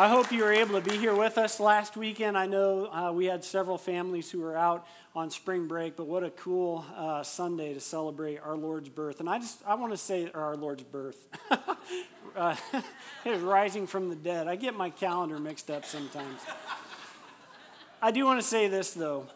I hope you were able to be here with us last weekend. I know uh, we had several families who were out on spring break, but what a cool uh, Sunday to celebrate our Lord's birth. And I just, I want to say, our Lord's birth. uh, rising from the dead. I get my calendar mixed up sometimes. I do want to say this, though.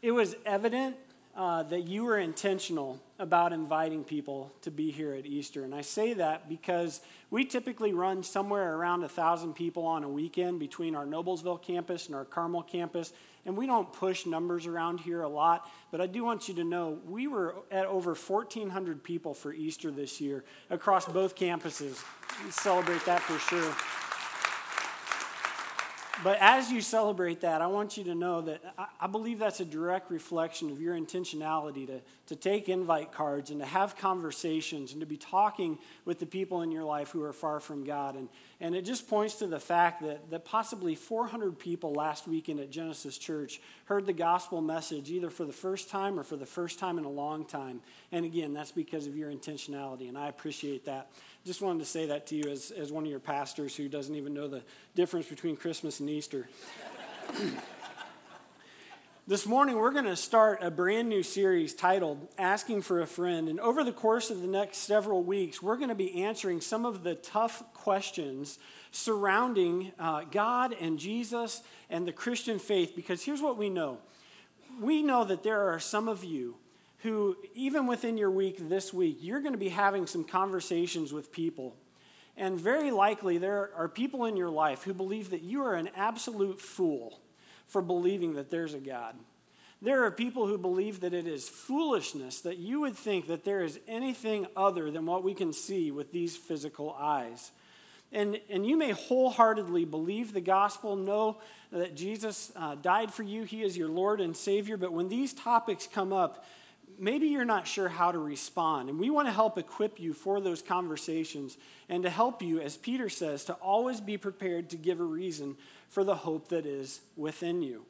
It was evident uh, that you were intentional about inviting people to be here at Easter. And I say that because we typically run somewhere around a 1,000 people on a weekend between our Noblesville campus and our Carmel campus. And we don't push numbers around here a lot, but I do want you to know we were at over 1,400 people for Easter this year across both campuses. We celebrate that for sure. But as you celebrate that, I want you to know that I, believe that's a direct reflection of your intentionality to, to take invite cards and to have conversations and to be talking with the people in your life who are far from God. And, and it just points to the fact that, that possibly 400 people last weekend at Genesis Church heard the gospel message either for the first time or for the first time in a long time. And again, that's because of your intentionality, and I appreciate that. Just wanted to say that to you as, as one of your pastors who doesn't even know the difference between Christmas and Easter. this morning, we're going to start a brand new series titled Asking for a Friend. And over the course of the next several weeks, we're going to be answering some of the tough questions surrounding uh, God and Jesus and the Christian faith. Because here's what we know we know that there are some of you who, even within your week this week, you're going to be having some conversations with people. And very likely, there are people in your life who believe that you are an absolute fool for believing that there's a God. There are people who believe that it is foolishness that you would think that there is anything other than what we can see with these physical eyes. And, and you may wholeheartedly believe the gospel, know that Jesus uh, died for you, He is your Lord and Savior, but when these topics come up, maybe you're not sure how to respond. And we want to help equip you for those conversations and to help you, as Peter says, to always be prepared to give a reason for the hope that is within you.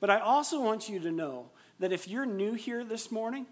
But I also want you to know that if you're new here this morning,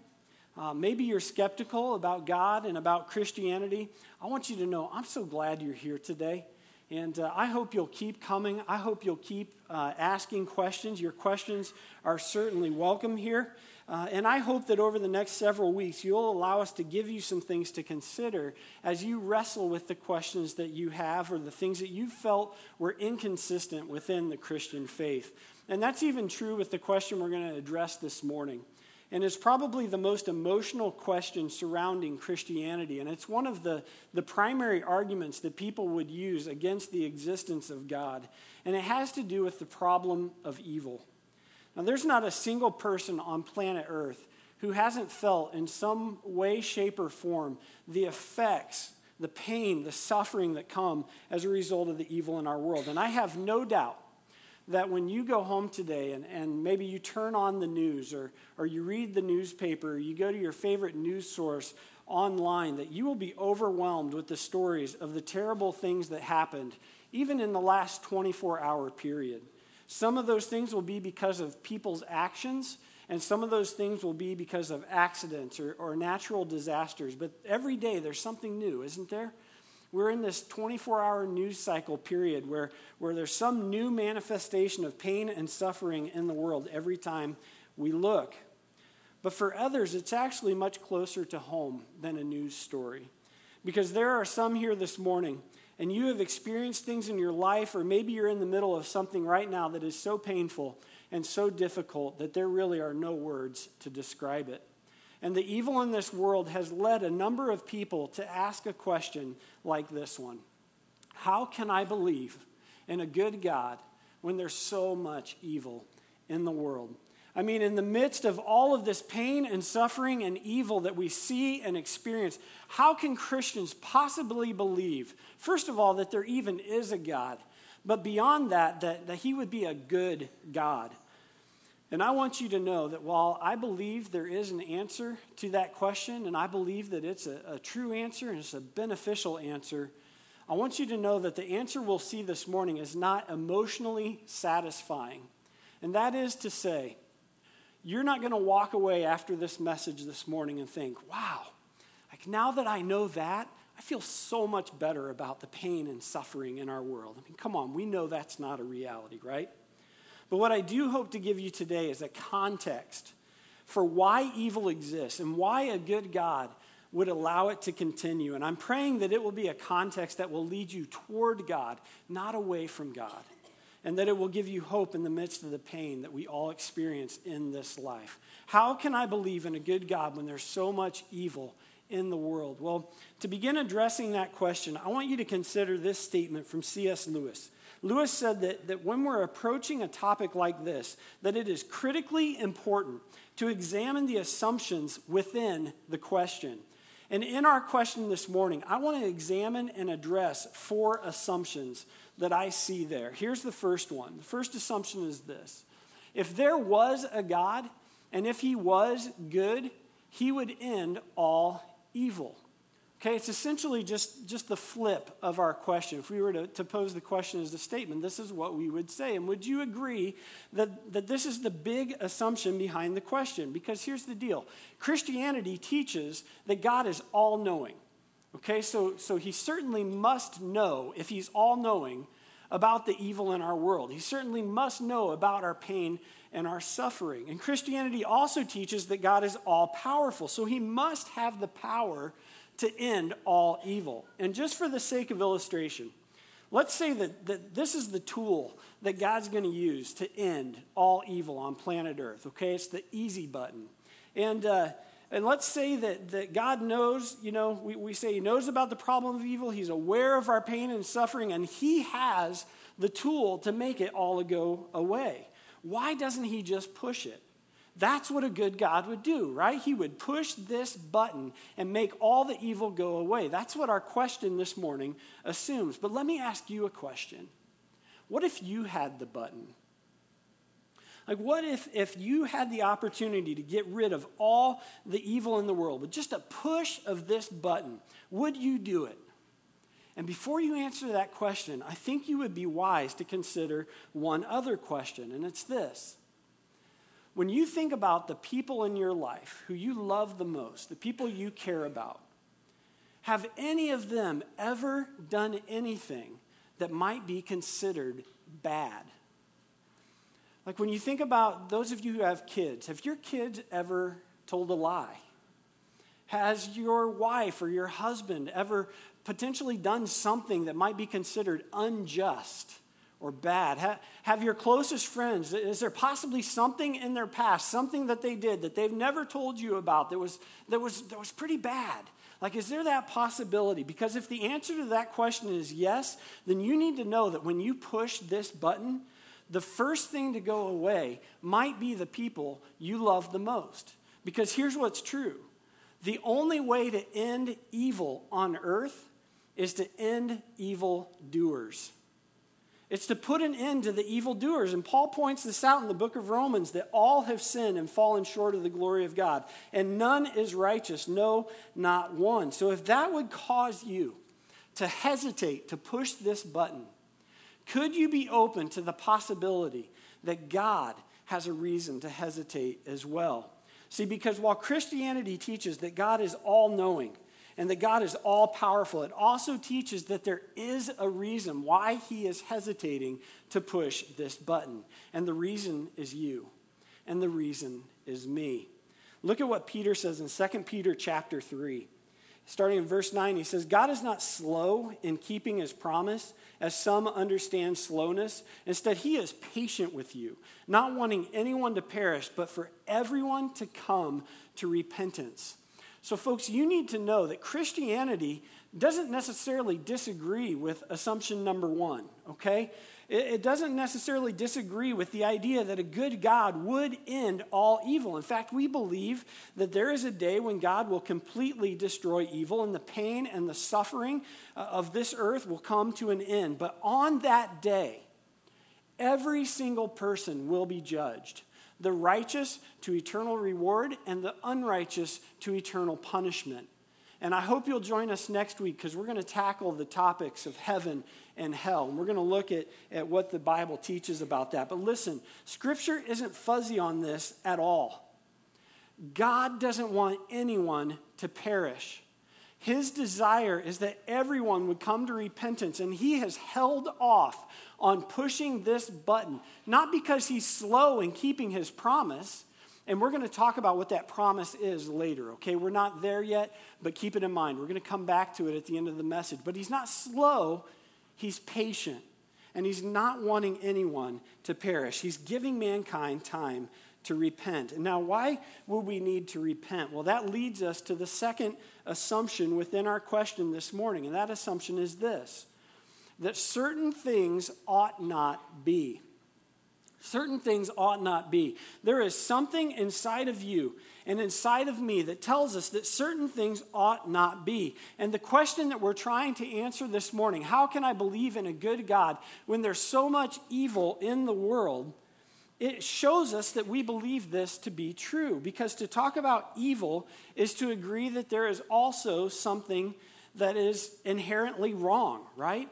uh, maybe you're skeptical about God and about Christianity. I want you to know I'm so glad you're here today. And uh, I hope you'll keep coming. I hope you'll keep uh, asking questions. Your questions are certainly welcome here. Uh, and I hope that over the next several weeks, you'll allow us to give you some things to consider as you wrestle with the questions that you have or the things that you felt were inconsistent within the Christian faith. And that's even true with the question we're going to address this morning. And it's probably the most emotional question surrounding Christianity. And it's one of the, the primary arguments that people would use against the existence of God. And it has to do with the problem of evil. Now, there's not a single person on planet Earth who hasn't felt in some way, shape, or form the effects, the pain, the suffering that come as a result of the evil in our world. And I have no doubt that when you go home today and, and maybe you turn on the news or, or you read the newspaper, or you go to your favorite news source online, that you will be overwhelmed with the stories of the terrible things that happened, even in the last 24 hour period. Some of those things will be because of people's actions, and some of those things will be because of accidents or, or natural disasters. But every day there's something new, isn't there? We're in this 24 hour news cycle period where, where there's some new manifestation of pain and suffering in the world every time we look. But for others, it's actually much closer to home than a news story. Because there are some here this morning and you have experienced things in your life, or maybe you're in the middle of something right now that is so painful and so difficult that there really are no words to describe it. And the evil in this world has led a number of people to ask a question like this one How can I believe in a good God when there's so much evil in the world? I mean, in the midst of all of this pain and suffering and evil that we see and experience, how can Christians possibly believe, first of all, that there even is a God, but beyond that, that, that He would be a good God? And I want you to know that while I believe there is an answer to that question, and I believe that it's a, a true answer and it's a beneficial answer, I want you to know that the answer we'll see this morning is not emotionally satisfying. And that is to say, you're not going to walk away after this message this morning and think, wow, like now that I know that, I feel so much better about the pain and suffering in our world. I mean, come on, we know that's not a reality, right? But what I do hope to give you today is a context for why evil exists and why a good God would allow it to continue. And I'm praying that it will be a context that will lead you toward God, not away from God. And that it will give you hope in the midst of the pain that we all experience in this life. How can I believe in a good God when there's so much evil in the world? Well, to begin addressing that question, I want you to consider this statement from C.S. Lewis. Lewis said that, that when we're approaching a topic like this, that it is critically important to examine the assumptions within the question. And in our question this morning, I want to examine and address four assumptions that I see there. Here's the first one. The first assumption is this If there was a God, and if he was good, he would end all evil. Okay, it's essentially just, just the flip of our question. If we were to, to pose the question as a statement, this is what we would say. And would you agree that, that this is the big assumption behind the question? Because here's the deal Christianity teaches that God is all knowing. Okay, so, so he certainly must know, if he's all knowing, about the evil in our world. He certainly must know about our pain and our suffering. And Christianity also teaches that God is all powerful. So he must have the power to end all evil. And just for the sake of illustration, let's say that, that this is the tool that God's going to use to end all evil on planet Earth, okay? It's the easy button. And, uh, and let's say that, that God knows, you know, we, we say He knows about the problem of evil, He's aware of our pain and suffering, and He has the tool to make it all go away. Why doesn't He just push it? That's what a good God would do, right? He would push this button and make all the evil go away. That's what our question this morning assumes. But let me ask you a question What if you had the button? Like, what if, if you had the opportunity to get rid of all the evil in the world with just a push of this button? Would you do it? And before you answer that question, I think you would be wise to consider one other question, and it's this when you think about the people in your life who you love the most, the people you care about, have any of them ever done anything that might be considered bad? Like when you think about those of you who have kids, have your kids ever told a lie? Has your wife or your husband ever potentially done something that might be considered unjust? Or bad? Have, your closest friends, is there possibly something in their past, something that they did that they've never told you about that was, that was, that was pretty bad? Like, is there that possibility? Because if the answer to that question is yes, then you need to know that when you push this button, the first thing to go away might be the people you love the most. Because here's what's true the only way to end evil on earth is to end evil doers. It's to put an end to the evildoers. And Paul points this out in the book of Romans that all have sinned and fallen short of the glory of God. And none is righteous, no, not one. So if that would cause you to hesitate to push this button, could you be open to the possibility that God has a reason to hesitate as well? See, because while Christianity teaches that God is all knowing, and that God is all powerful. It also teaches that there is a reason why he is hesitating to push this button. And the reason is you. And the reason is me. Look at what Peter says in 2 Peter chapter 3. Starting in verse 9, he says, God is not slow in keeping his promise, as some understand slowness. Instead, he is patient with you, not wanting anyone to perish, but for everyone to come to repentance. So, folks, you need to know that Christianity doesn't necessarily disagree with assumption number one, okay? It, doesn't necessarily disagree with the idea that a good God would end all evil. In fact, we believe that there is a day when God will completely destroy evil and the pain and the suffering uh, of this earth will come to an end. But on that day, every single person will be judged the righteous to eternal reward, and the unrighteous to eternal punishment. And I hope you'll join us next week because we're going to tackle the topics of heaven and hell. And we're going to look at, at what the Bible teaches about that. But listen, Scripture isn't fuzzy on this at all. God doesn't want anyone to perish. His desire is that everyone would come to repentance, and he has held off on pushing this button, not because he's slow in keeping his promise. And we're going to talk about what that promise is later, okay? We're not there yet, but keep it in mind. We're going to come back to it at the end of the message. But he's not slow, he's patient. And he's not wanting anyone to perish. He's giving mankind time to repent. And now, why would we need to repent? Well, that leads us to the second assumption within our question this morning, and that assumption is this that certain things ought not be. Certain things ought not be. There is something inside of you and inside of me that tells us that certain things ought not be. And the question that we're trying to answer this morning how can I believe in a good God when there's so much evil in the world? It shows us that we believe this to be true. Because to talk about evil is to agree that there is also something that is inherently wrong, right?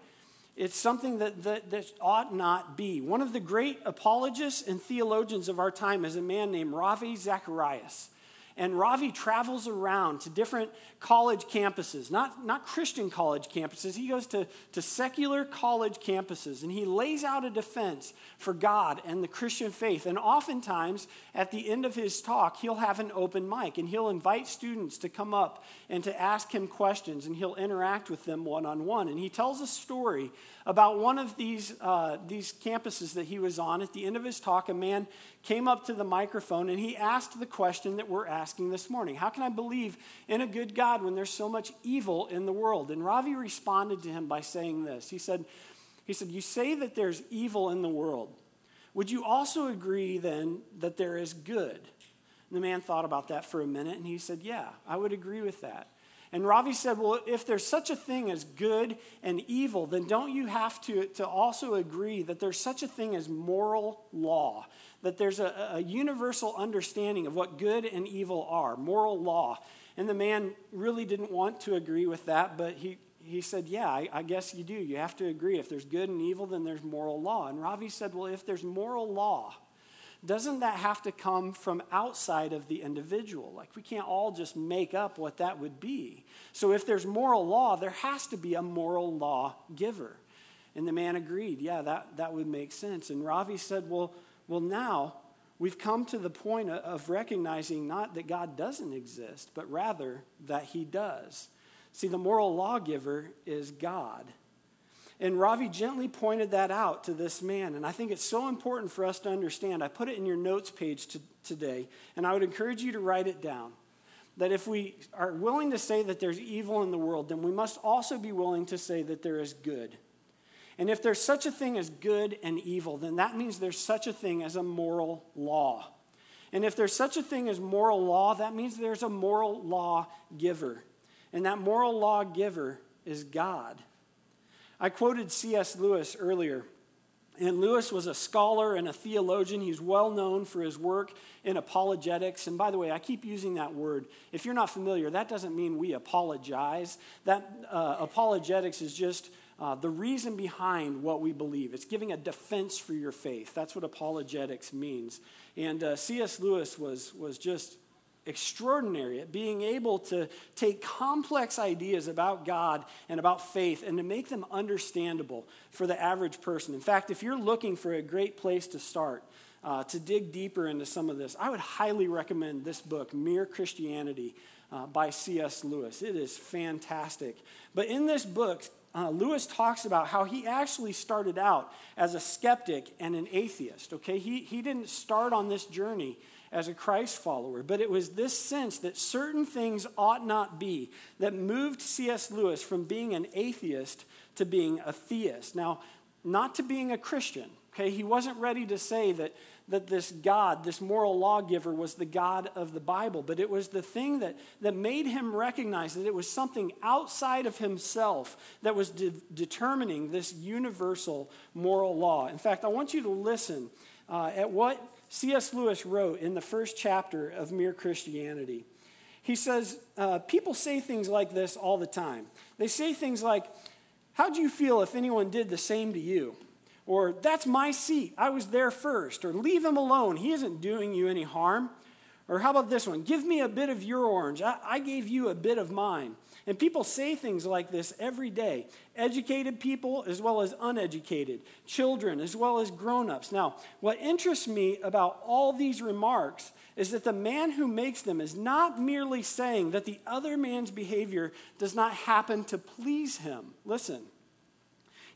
It's something that, that, that ought not be. One of the great apologists and theologians of our time is a man named Ravi Zacharias. And Ravi travels around to different college campuses, not, not Christian college campuses. He goes to, to secular college campuses and he lays out a defense for God and the Christian faith. And oftentimes, at the end of his talk, he'll have an open mic and he'll invite students to come up and to ask him questions and he'll interact with them one on one. And he tells a story about one of these, uh, these campuses that he was on. At the end of his talk, a man came up to the microphone and he asked the question that we're asking this morning How can I believe in a good God when there's so much evil in the world? And Ravi responded to him by saying this He said, he said You say that there's evil in the world. Would you also agree then that there is good? And the man thought about that for a minute and he said, Yeah, I would agree with that. And Ravi said, Well, if there's such a thing as good and evil, then don't you have to, to also agree that there's such a thing as moral law? That there's a, a universal understanding of what good and evil are, moral law. And the man really didn't want to agree with that, but he, he said, Yeah, I, I, guess you do. You have to agree. If there's good and evil, then there's moral law. And Ravi said, Well, if there's moral law, doesn't that have to come from outside of the individual? Like, we can't all just make up what that would be. So, if there's moral law, there has to be a moral law giver. And the man agreed, yeah, that, that would make sense. And Ravi said, well, well, now we've come to the point of recognizing not that God doesn't exist, but rather that he does. See, the moral lawgiver is God. And Ravi gently pointed that out to this man. And I think it's so important for us to understand. I put it in your notes page to, today, and I would encourage you to write it down. That if we are willing to say that there's evil in the world, then we must also be willing to say that there is good. And if there's such a thing as good and evil, then that means there's such a thing as a moral law. And if there's such a thing as moral law, that means there's a moral law giver. And that moral law giver is God. I quoted C.S. Lewis earlier. And Lewis was a scholar and a theologian. He's well known for his work in apologetics. And by the way, I keep using that word. If you're not familiar, that doesn't mean we apologize. That uh, apologetics is just uh, the reason behind what we believe. It's giving a defense for your faith. That's what apologetics means. And uh, C.S. Lewis was, was just extraordinary at being able to take complex ideas about God and about faith and to make them understandable for the average person. In fact, if you're looking for a great place to start, uh, to dig deeper into some of this, I would highly recommend this book, Mere Christianity, uh, by C.S. Lewis. It is fantastic. But in this book, uh, Lewis talks about how he actually started out as a skeptic and an atheist. Okay, he, he didn't start on this journey as a Christ follower, but it was this sense that certain things ought not be that moved C.S. Lewis from being an atheist to being a theist. Now, not to being a Christian, okay? He wasn't ready to say that, that this God, this moral lawgiver, was the God of the Bible, but it was the thing that, that made him recognize that it was something outside of himself that was de- determining this universal moral law. In fact, I want you to listen uh, at what C.S. Lewis wrote in the first chapter of Mere Christianity. He says, uh, People say things like this all the time. They say things like, How'd you feel if anyone did the same to you? Or, That's my seat. I was there first. Or, Leave him alone. He isn't doing you any harm. Or, How about this one? Give me a bit of your orange. I, I gave you a bit of mine. And people say things like this every day educated people as well as uneducated, children as well as grown ups. Now, what interests me about all these remarks is that the man who makes them is not merely saying that the other man's behavior does not happen to please him. Listen.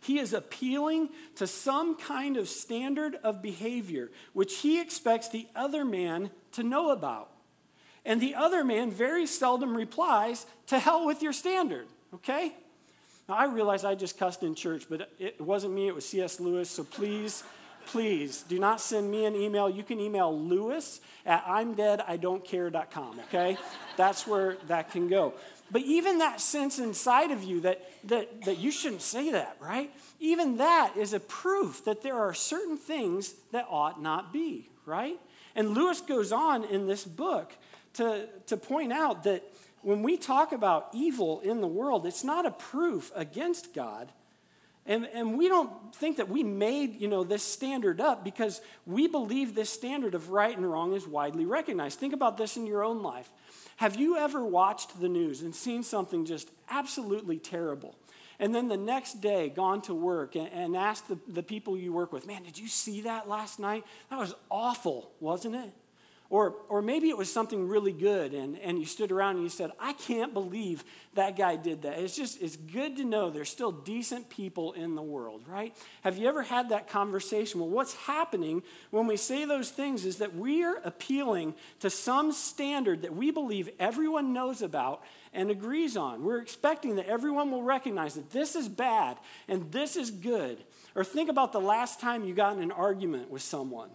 He is appealing to some kind of standard of behavior which he expects the other man to know about. And the other man very seldom replies, To hell with your standard, okay? Now, I realize I just cussed in church, but it wasn't me, it was C.S. Lewis, so please, please do not send me an email. You can email Lewis at I'mDeadIDon'tCare.com, okay? That's where that can go. But even that sense inside of you that, that, that you shouldn't say that, right? Even that is a proof that there are certain things that ought not be, right? And Lewis goes on in this book to, to point out that when we talk about evil in the world, it's not a proof against God. And, and we don't think that we made you know, this standard up because we believe this standard of right and wrong is widely recognized. Think about this in your own life. Have you ever watched the news and seen something just absolutely terrible? And then the next day, gone to work and, and asked the, the people you work with, man, did you see that last night? That was awful, wasn't it? Or, or maybe it was something really good and, and you stood around and you said, I can't believe that guy did that. It's just, it's good to know there's still decent people in the world, right? Have you ever had that conversation? Well, what's happening when we say those things is that we are appealing to some standard that we believe everyone knows about and agrees on. We're expecting that everyone will recognize that this is bad and this is good. Or think about the last time you got in an argument with someone.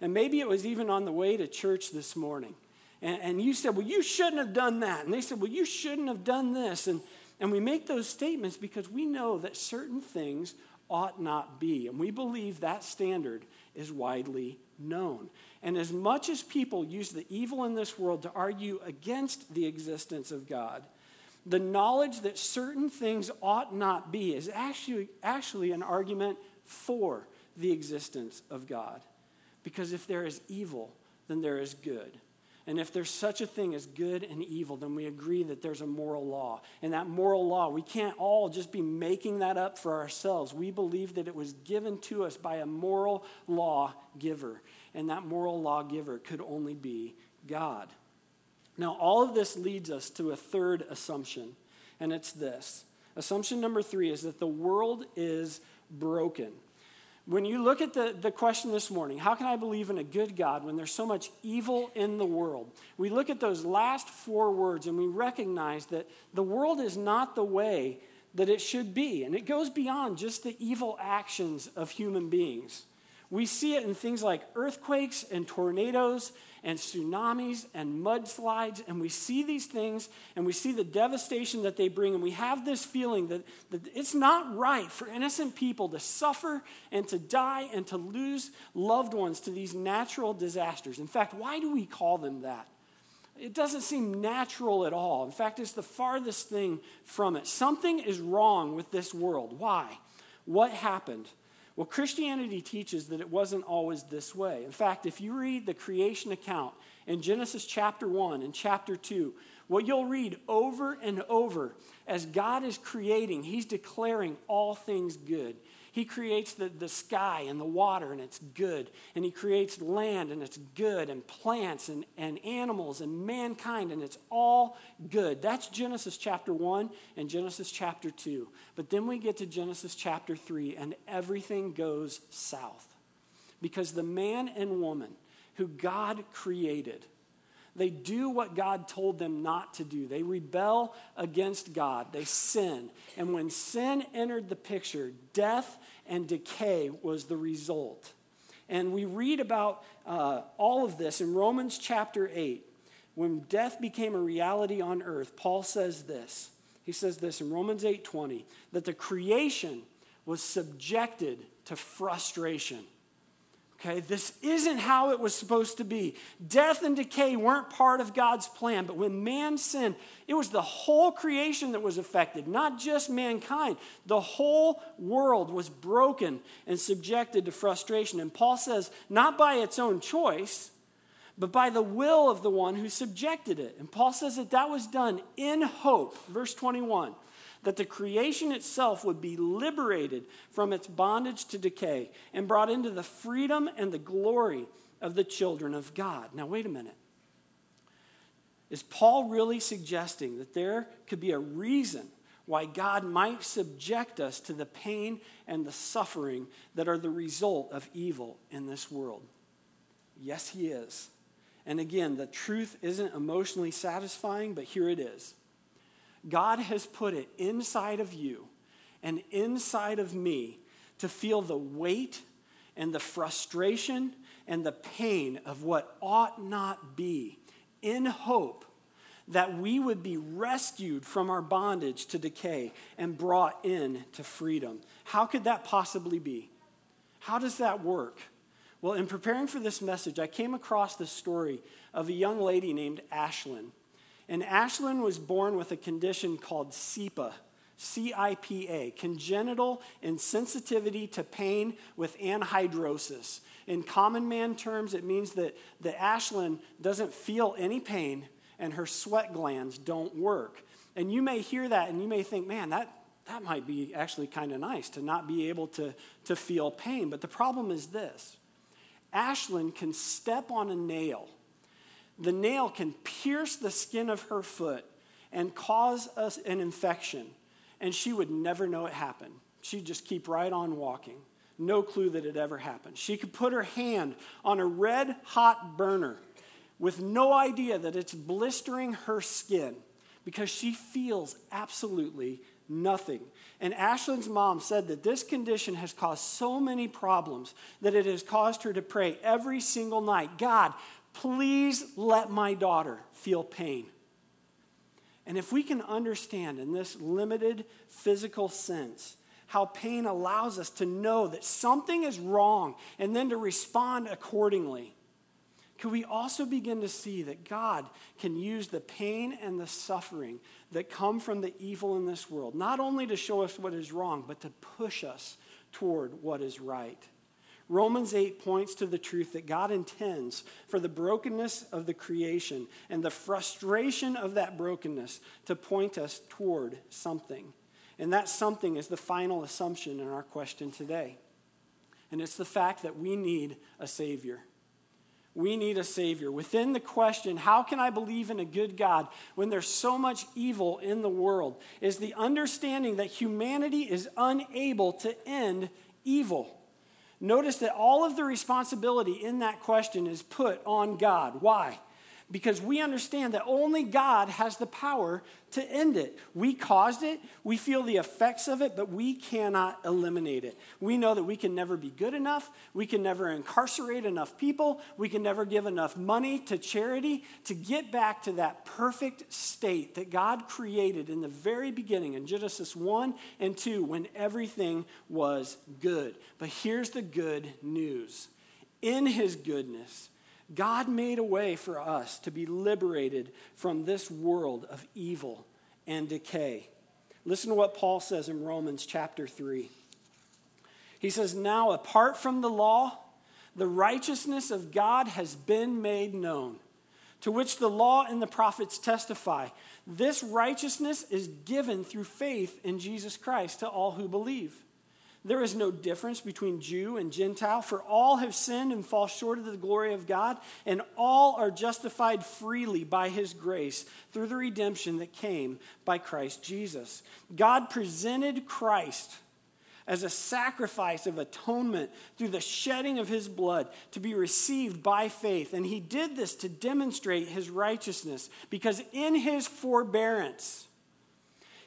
And maybe it was even on the way to church this morning. And, and you said, Well, you shouldn't have done that. And they said, Well, you shouldn't have done this. And, and we make those statements because we know that certain things ought not be. And we believe that standard is widely known. And as much as people use the evil in this world to argue against the existence of God, the knowledge that certain things ought not be is actually, actually an argument for the existence of God. Because if there is evil, then there is good. And if there's such a thing as good and evil, then we agree that there's a moral law. And that moral law, we can't all just be making that up for ourselves. We believe that it was given to us by a moral law giver. And that moral law giver could only be God. Now, all of this leads us to a third assumption, and it's this. Assumption number three is that the world is broken when you look at the, the question this morning, how can I believe in a good God when there's so much evil in the world? We look at those last four words and we recognize that the world is not the way that it should be. And it goes beyond just the evil actions of human beings. We see it in things like earthquakes and tornadoes and tsunamis and mudslides, and we see these things and we see the devastation that they bring, and we have this feeling that, that it's not right for innocent people to suffer and to die and to lose loved ones to these natural disasters. In fact, why do we call them that? It doesn't seem natural at all. In fact, it's the farthest thing from it. Something is wrong with this world. Why? What happened? Well, Christianity teaches that it wasn't always this way. In fact, if you read the creation account in Genesis chapter 1 and chapter 2, what you'll read over and over as God is creating, He's declaring all things good. He creates the, the sky and the water, and it's good. And He creates land, and it's good, and plants, and, and animals, and mankind, and it's all good. That's Genesis chapter 1 and Genesis chapter 2. But then we get to Genesis chapter 3, and everything goes south. Because the man and woman who God created, they do what God told them not to do. They rebel against God. They sin. And when sin entered the picture, death and decay was the result. And we read about uh, all of this in Romans chapter 8. When death became a reality on earth, Paul says this. He says this in Romans 8:20 that the creation was subjected to frustration. Okay, this isn't how it was supposed to be. Death and decay weren't part of God's plan, but when man sinned, it was the whole creation that was affected, not just mankind. The whole world was broken and subjected to frustration. And Paul says, not by its own choice, but by the will of the one who subjected it. And Paul says that that was done in hope, verse 21, that the creation itself would be liberated from its bondage to decay and brought into the freedom and the glory of the children of God. Now, wait a minute. Is Paul really suggesting that there could be a reason why God might subject us to the pain and the suffering that are the result of evil in this world? Yes, he is. And again, the truth isn't emotionally satisfying, but here it is. God has put it inside of you and inside of me to feel the weight and the frustration and the pain of what ought not be in hope that we would be rescued from our bondage to decay and brought in to freedom. How could that possibly be? How does that work? Well, in preparing for this message, I came across the story of a young lady named Ashlyn. And Ashlyn was born with a condition called CIPA, C I P A, congenital insensitivity to pain with anhidrosis. In common man terms, it means that the Ashlyn doesn't feel any pain and her sweat glands don't work. And you may hear that and you may think, man, that, that might be actually kind of nice to not be able to, to feel pain. But the problem is this Ashlyn can step on a nail, the nail can pierce the skin of her foot and cause us an infection, and she would never know it happened. She'd just keep right on walking. No clue that it ever happened. She could put her hand on a red hot burner with no idea that it's blistering her skin because she feels absolutely nothing. And Ashlyn's mom said that this condition has caused so many problems that it has caused her to pray every single night God, please let my daughter feel pain. And if we can understand in this limited physical sense how pain allows us to know that something is wrong and then to respond accordingly could we also begin to see that God can use the pain and the suffering that come from the evil in this world, not only to show us what is wrong, but to push us toward what is right? Romans 8 points to the truth that God intends for the brokenness of the creation and the frustration of that brokenness to point us toward something. And that something is the final assumption in our question today. And it's the fact that we need a Savior. We need a Savior. Within the question, how can I believe in a good God when there's so much evil in the world, is the understanding that humanity is unable to end evil. Notice that all of the responsibility in that question is put on God. Why? Because we understand that only God has the power to end it. We caused it, we feel the effects of it, but we cannot eliminate it. We know that we can never be good enough, we can never incarcerate enough people, we can never give enough money to charity to get back to that perfect state that God created in the very beginning in Genesis 1 and 2 when everything was good. But here's the good news in His goodness, God made a way for us to be liberated from this world of evil and decay. Listen to what Paul says in Romans chapter 3. He says, Now, apart from the law, the righteousness of God has been made known, to which the law and the prophets testify. This righteousness is given through faith in Jesus Christ to all who believe. There is no difference between Jew and Gentile, for all have sinned and fall short of the glory of God, and all are justified freely by his grace through the redemption that came by Christ Jesus. God presented Christ as a sacrifice of atonement through the shedding of his blood to be received by faith. And he did this to demonstrate his righteousness, because in his forbearance,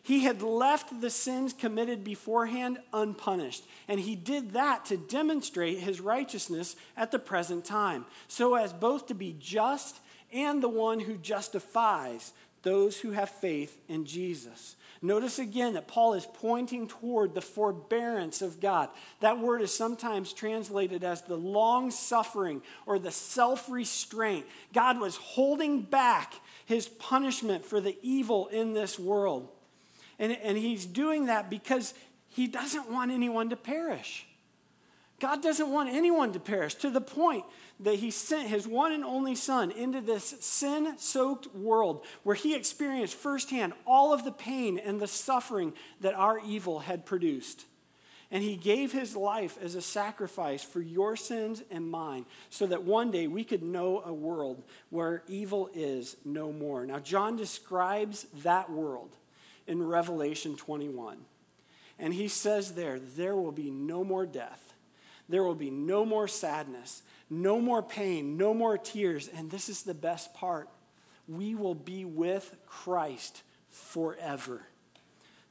he had left the sins committed beforehand unpunished, and he did that to demonstrate his righteousness at the present time, so as both to be just and the one who justifies those who have faith in Jesus. Notice again that Paul is pointing toward the forbearance of God. That word is sometimes translated as the long suffering or the self restraint. God was holding back his punishment for the evil in this world. And, and he's doing that because he doesn't want anyone to perish. God doesn't want anyone to perish to the point that he sent his one and only son into this sin soaked world where he experienced firsthand all of the pain and the suffering that our evil had produced. And he gave his life as a sacrifice for your sins and mine so that one day we could know a world where evil is no more. Now, John describes that world in Revelation 21. And he says there, there will be no more death, there will be no more sadness, no more pain, no more tears. And this is the best part we will be with Christ forever.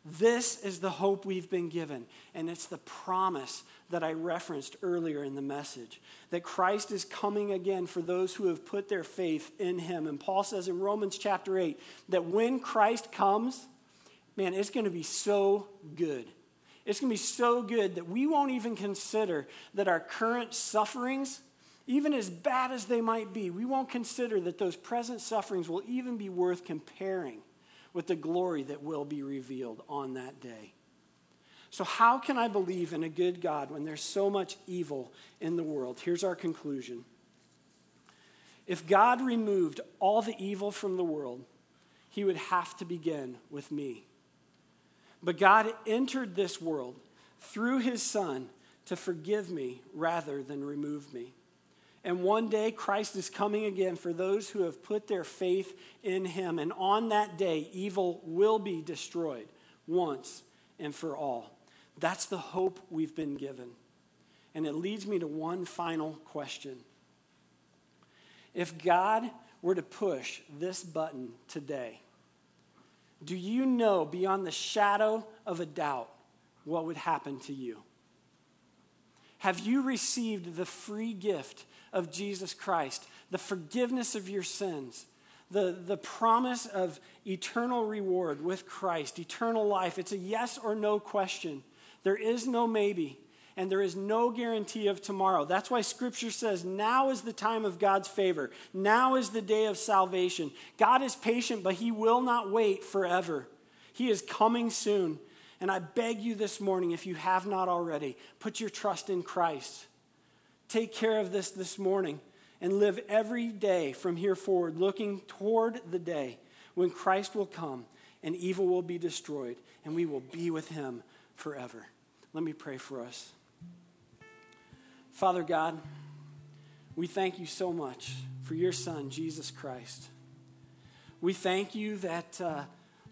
This is the hope we've been given, and it's the promise that I referenced earlier in the message that Christ is coming again for those who have put their faith in him. And Paul says in Romans chapter 8 that when Christ comes, man, it's going to be so good. It's going to be so good that we won't even consider that our current sufferings, even as bad as they might be, we won't consider that those present sufferings will even be worth comparing with the glory that will be revealed on that day. So, how can I believe in a good God when there's so much evil in the world? Here's our conclusion. If God removed all the evil from the world, he would have to begin with me. But God entered this world through his Son to forgive me rather than remove me. And one day, Christ is coming again for those who have put their faith in him. And on that day, evil will be destroyed once and for all. That's the hope we've been given. And it leads me to one final question. If God were to push this button today, do you know beyond the shadow of a doubt what would happen to you? Have you received the free gift of Jesus Christ, the forgiveness of your sins, the, the promise of eternal reward with Christ, eternal life. It's a yes or no question. There is no maybe, and there is no guarantee of tomorrow. That's why Scripture says now is the time of God's favor, now is the day of salvation. God is patient, but He will not wait forever. He is coming soon. And I beg you this morning, if you have not already, put your trust in Christ take care of this this morning and live every day from here forward looking toward the day when Christ will come and evil will be destroyed and we will be with him forever. Let me pray for us. Father God, we thank you so much for your Son, Jesus Christ. We thank you that, uh,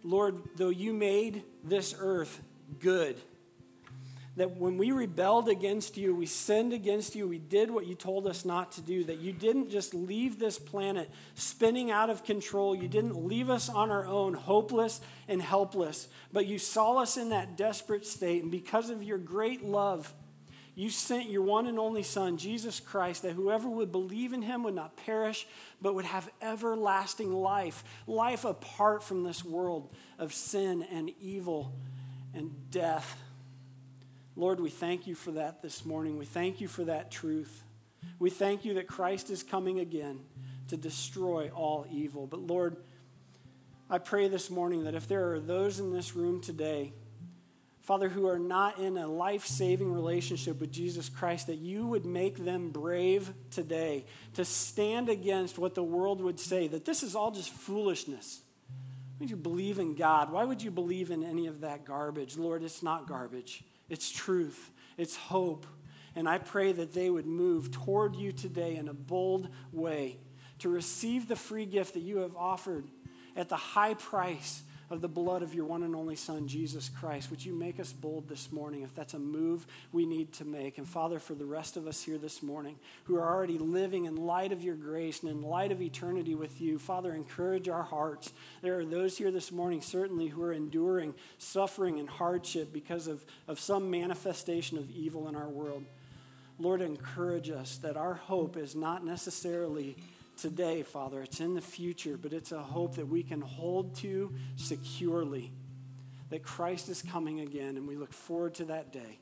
Lord, though you made this earth good, that when we rebelled against you, we sinned against you, we did what you told us not to do, that you didn't just leave this planet spinning out of control. You didn't leave us on our own, hopeless and helpless, but you saw us in that desperate state. And because of your great love, you sent your one and only Son, Jesus Christ, that whoever would believe in him would not perish, but would have everlasting life, life apart from this world of sin and evil and death. Lord, we thank you for that this morning. We thank you for that truth. We thank you that Christ is coming again to destroy all evil. But Lord, I pray this morning that if there are those in this room today, Father, who are not in a life saving relationship with Jesus Christ, that you would make them brave today to stand against what the world would say, that this is all just foolishness. Why would you believe in God? Why would you believe in any of that garbage? Lord, it's not garbage. It's truth, it's hope. And I pray that they would move toward you today in a bold way to receive the free gift that you have offered at the high price of the blood of your one and only Son, Jesus Christ. Would you make us bold this morning if that's a move we need to make? And Father, for the rest of us here this morning who are already living in light of your grace and in light of eternity with you, Father, encourage our hearts. There are those here this morning, certainly, who are enduring suffering and hardship because of, of some manifestation of evil in our world. Lord, encourage us that our hope is not necessarily today, Father. It's in the future, but it's a hope that we can hold to securely. That Christ is coming again, and we look forward to that day.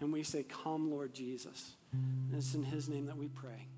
And we say, Come, Lord Jesus. And it's in His name that we pray.